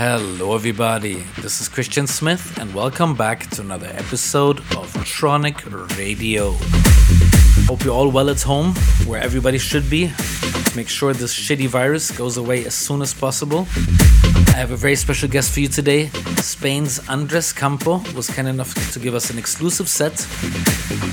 Hello, everybody. This is Christian Smith, and welcome back to another episode of Tronic Radio. Hope you're all well at home, where everybody should be. Make sure this shitty virus goes away as soon as possible. I have a very special guest for you today. Spain's Andres Campo was kind enough to give us an exclusive set.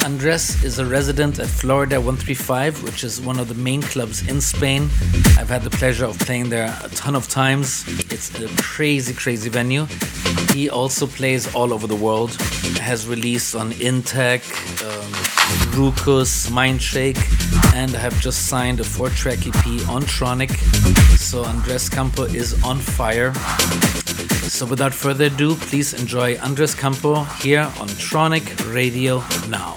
Andres is a resident at Florida 135, which is one of the main clubs in Spain. I've had the pleasure of playing there a ton of times. It's a crazy, crazy venue. He also plays all over the world. Has released on Intec, um, Rucus, Mindshake, and I have just signed a four-track EP on Tronic. So Andres Campo is on fire. So without further ado, please enjoy Andres Campo here on Tronic Radio now.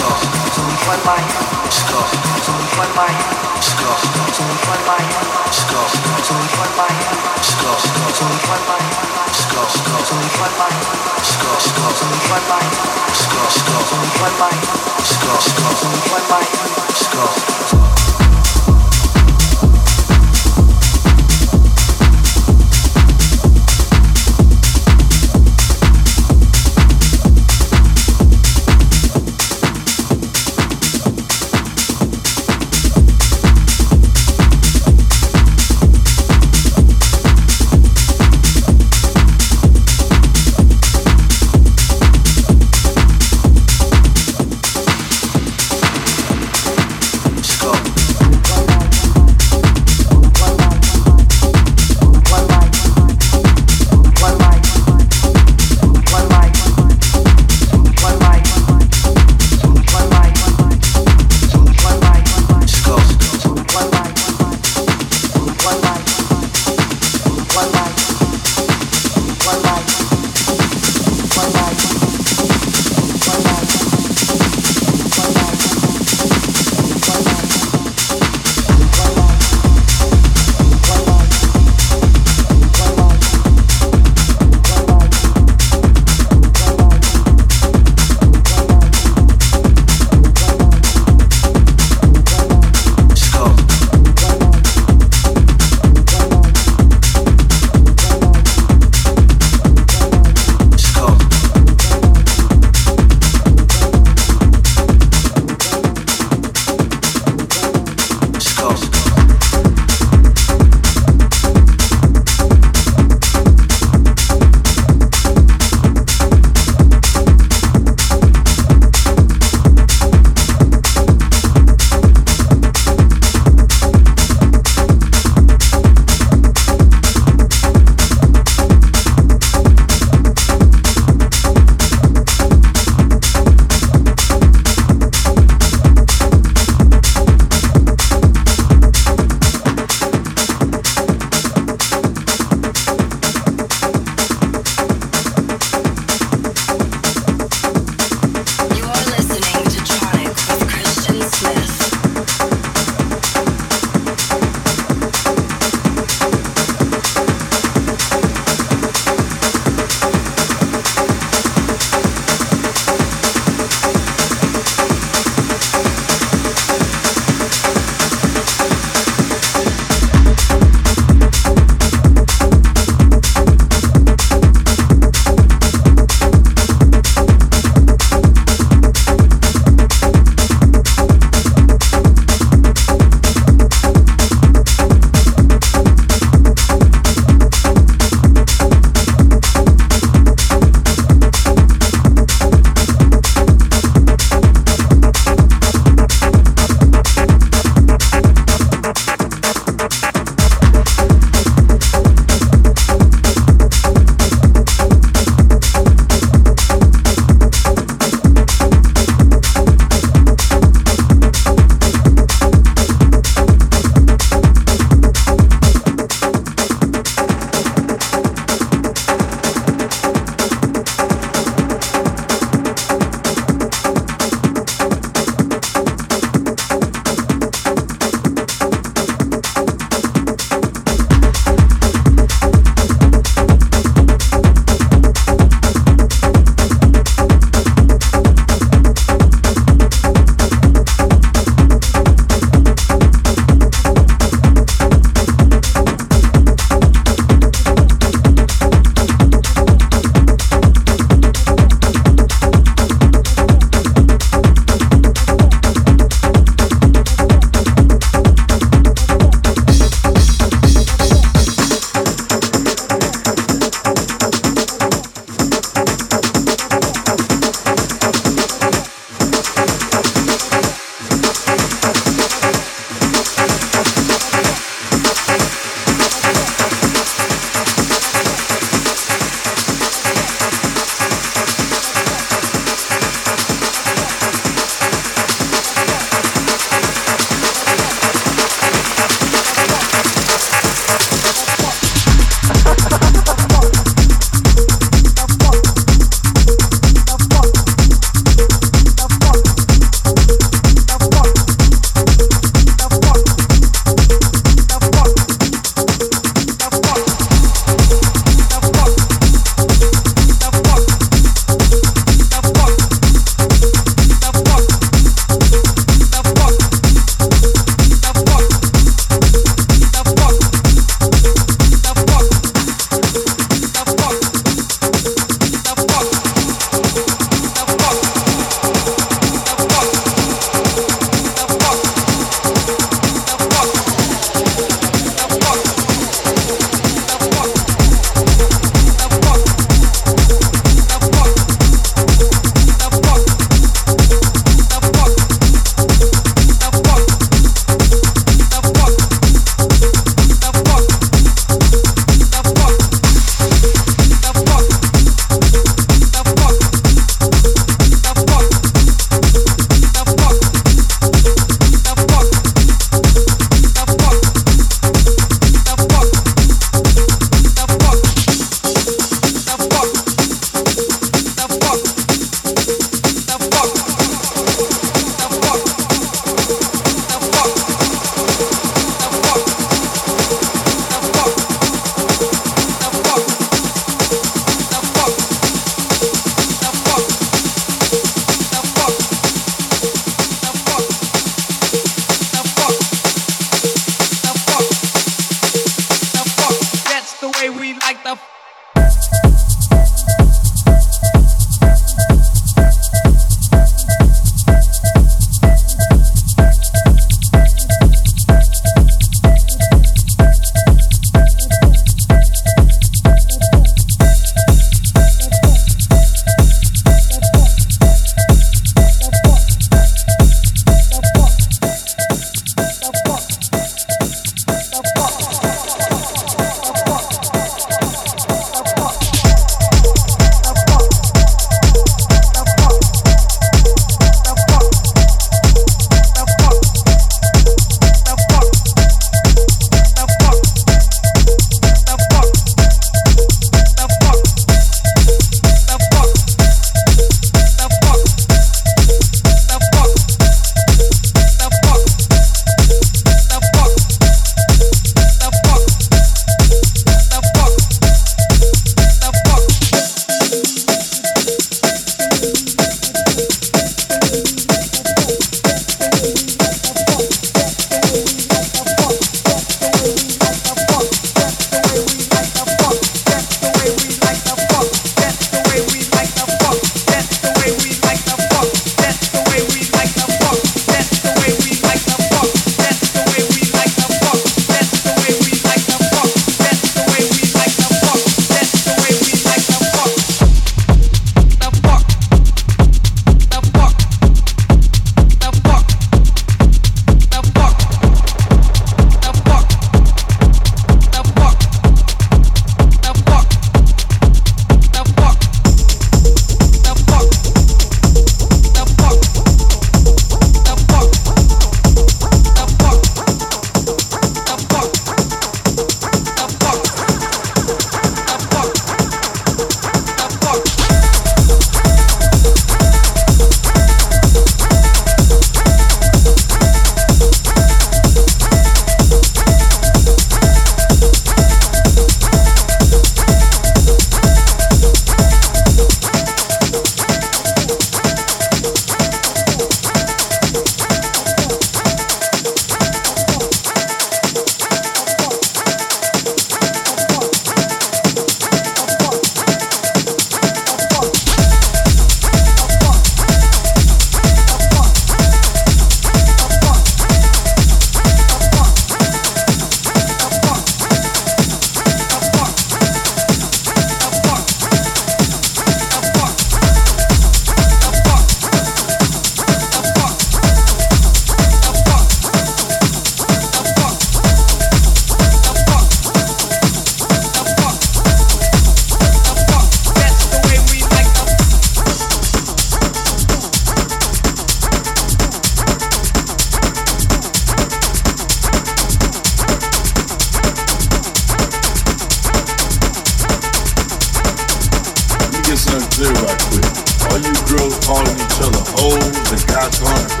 got gone.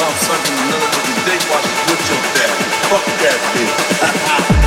about something in the middle while with your dad. Fuck that bitch.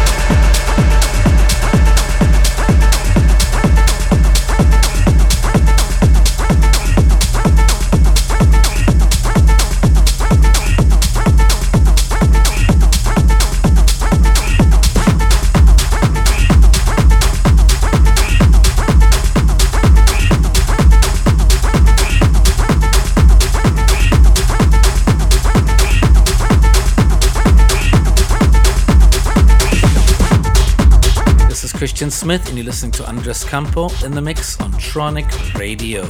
Christian Smith, and you're listening to Andres Campo in the mix on Tronic Radio.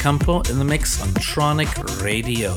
Campo in the mix on Tronic Radio.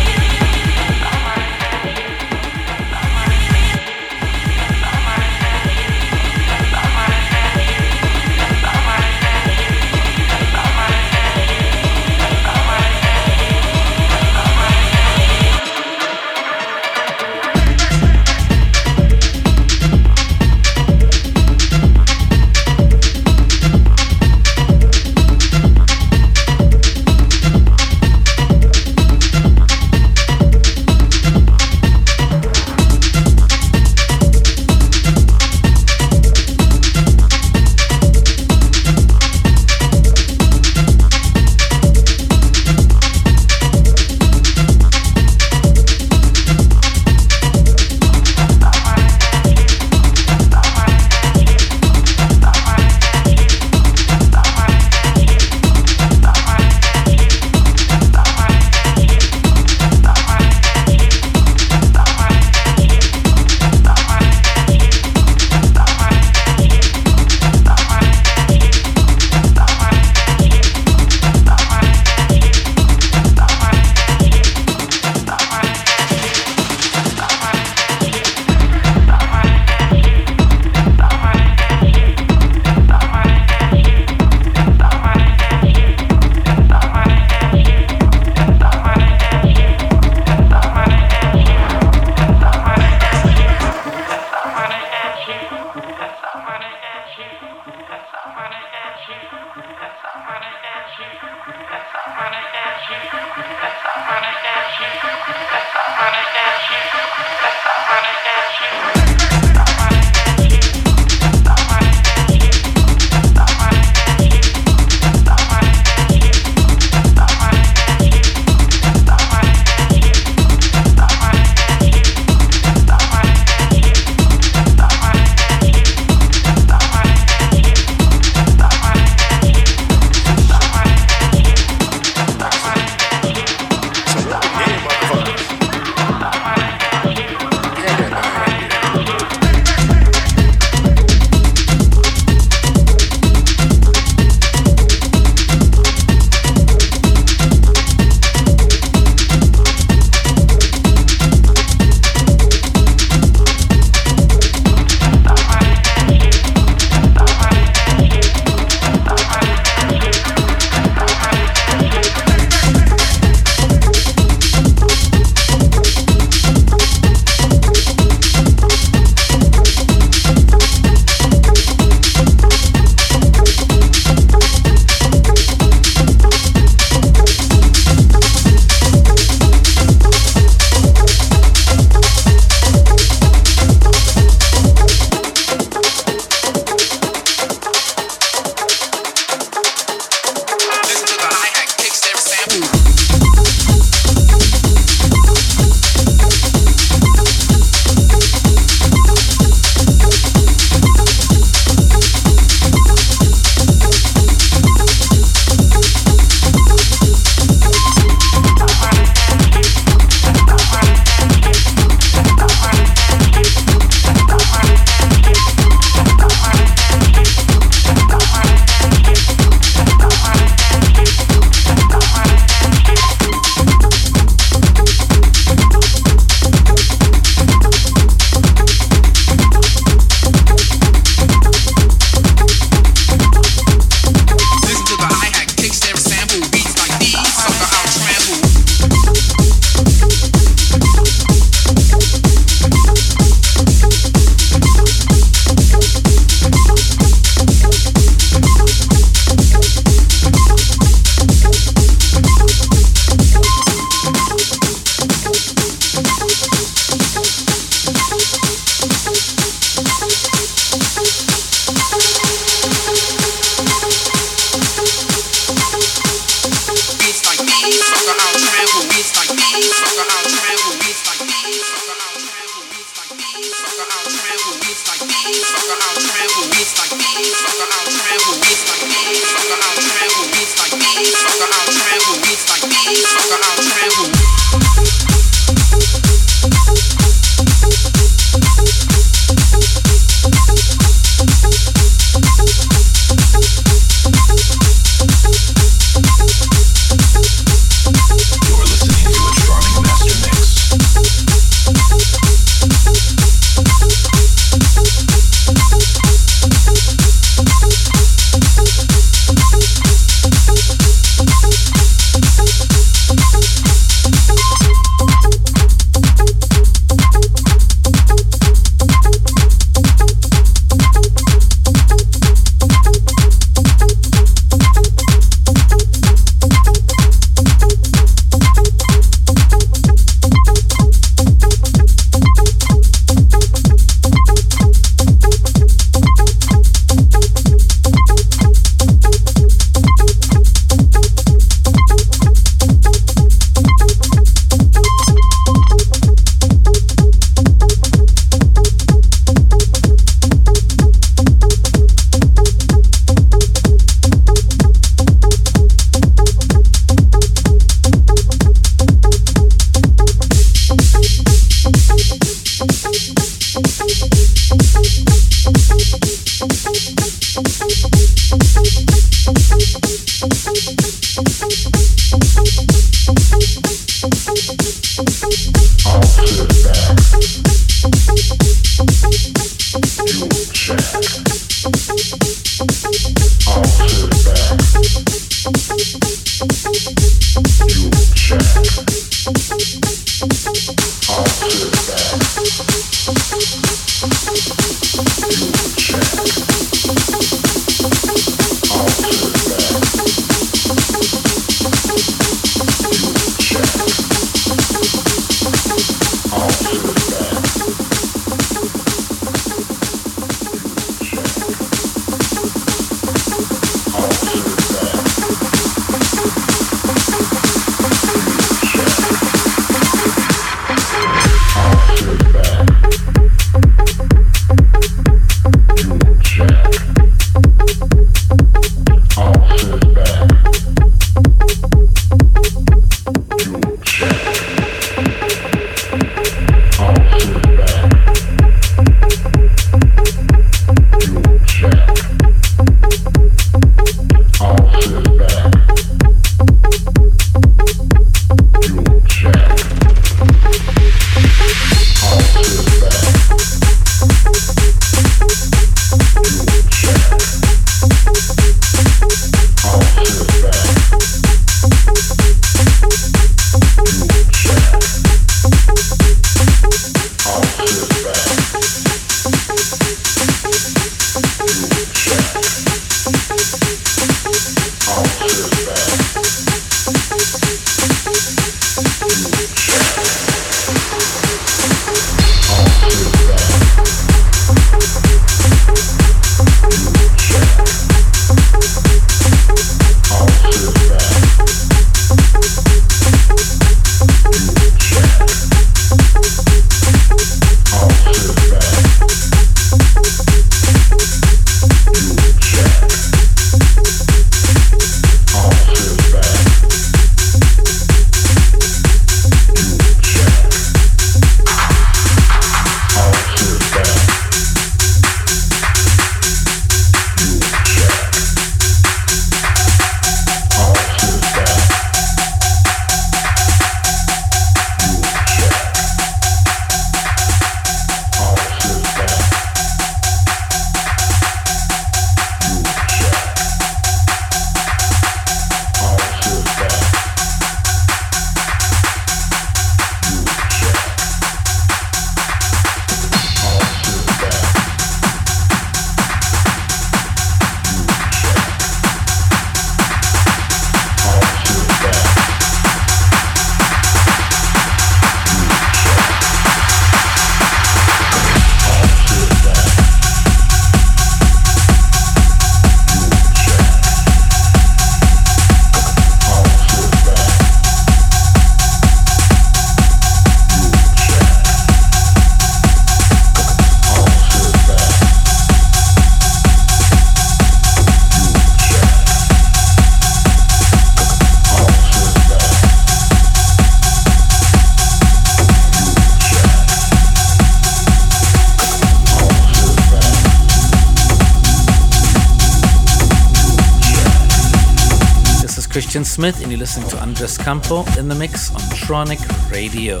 Christian Smith, and you're listening to Andres Campo in the mix on Tronic Radio.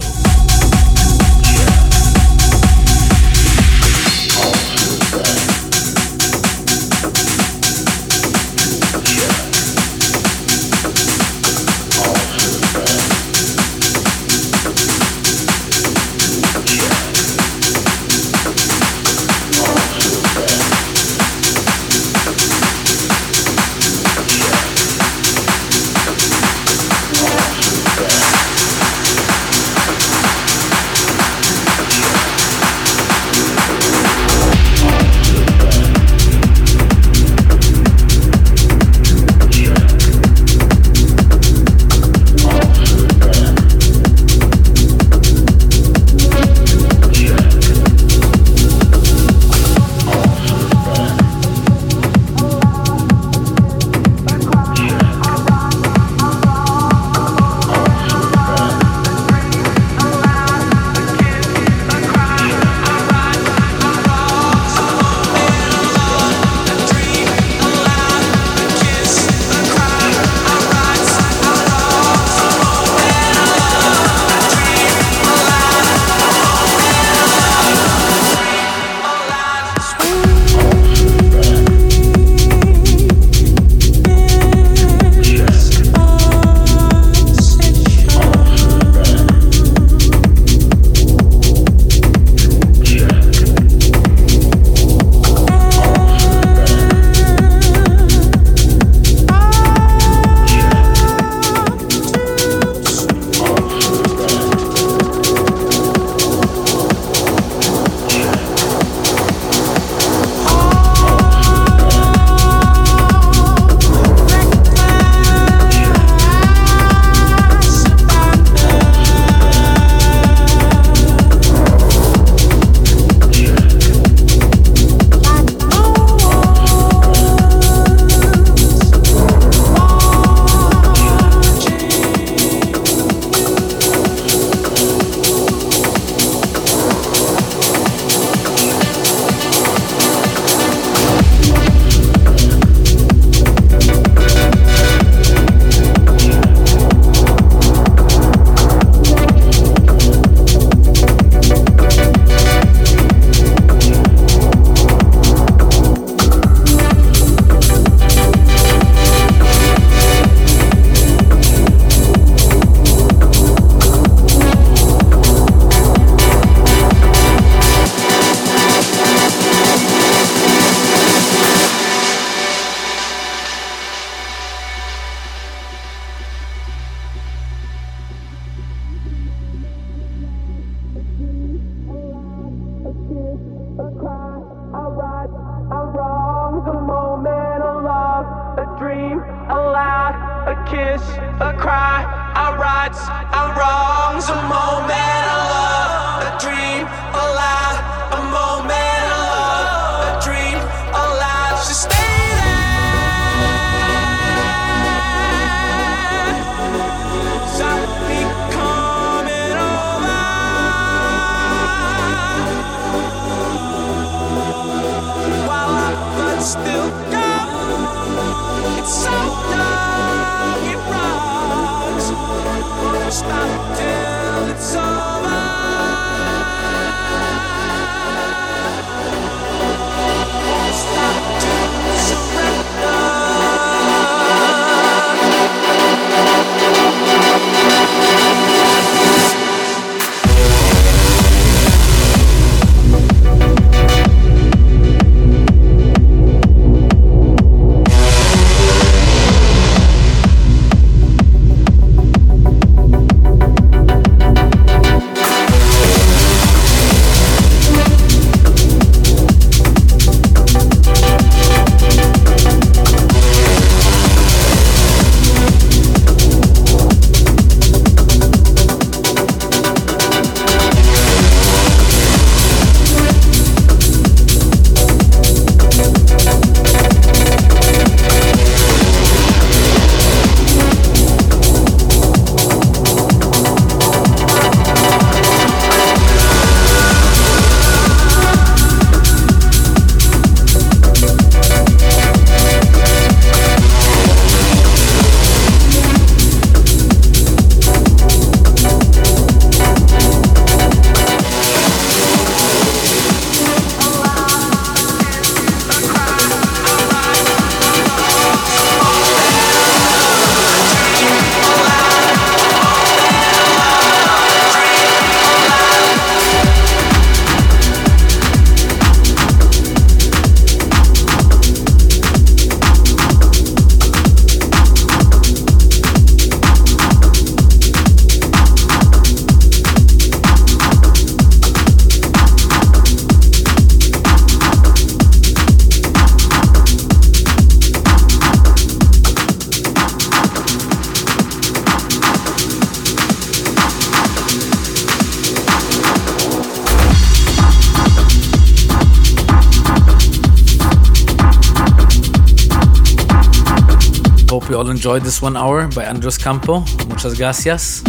Enjoyed this one hour by Andres Campo. Muchas gracias.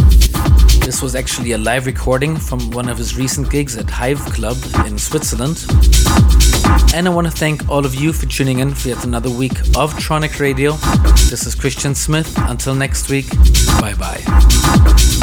This was actually a live recording from one of his recent gigs at Hive Club in Switzerland. And I want to thank all of you for tuning in for yet another week of Tronic Radio. This is Christian Smith. Until next week, bye bye.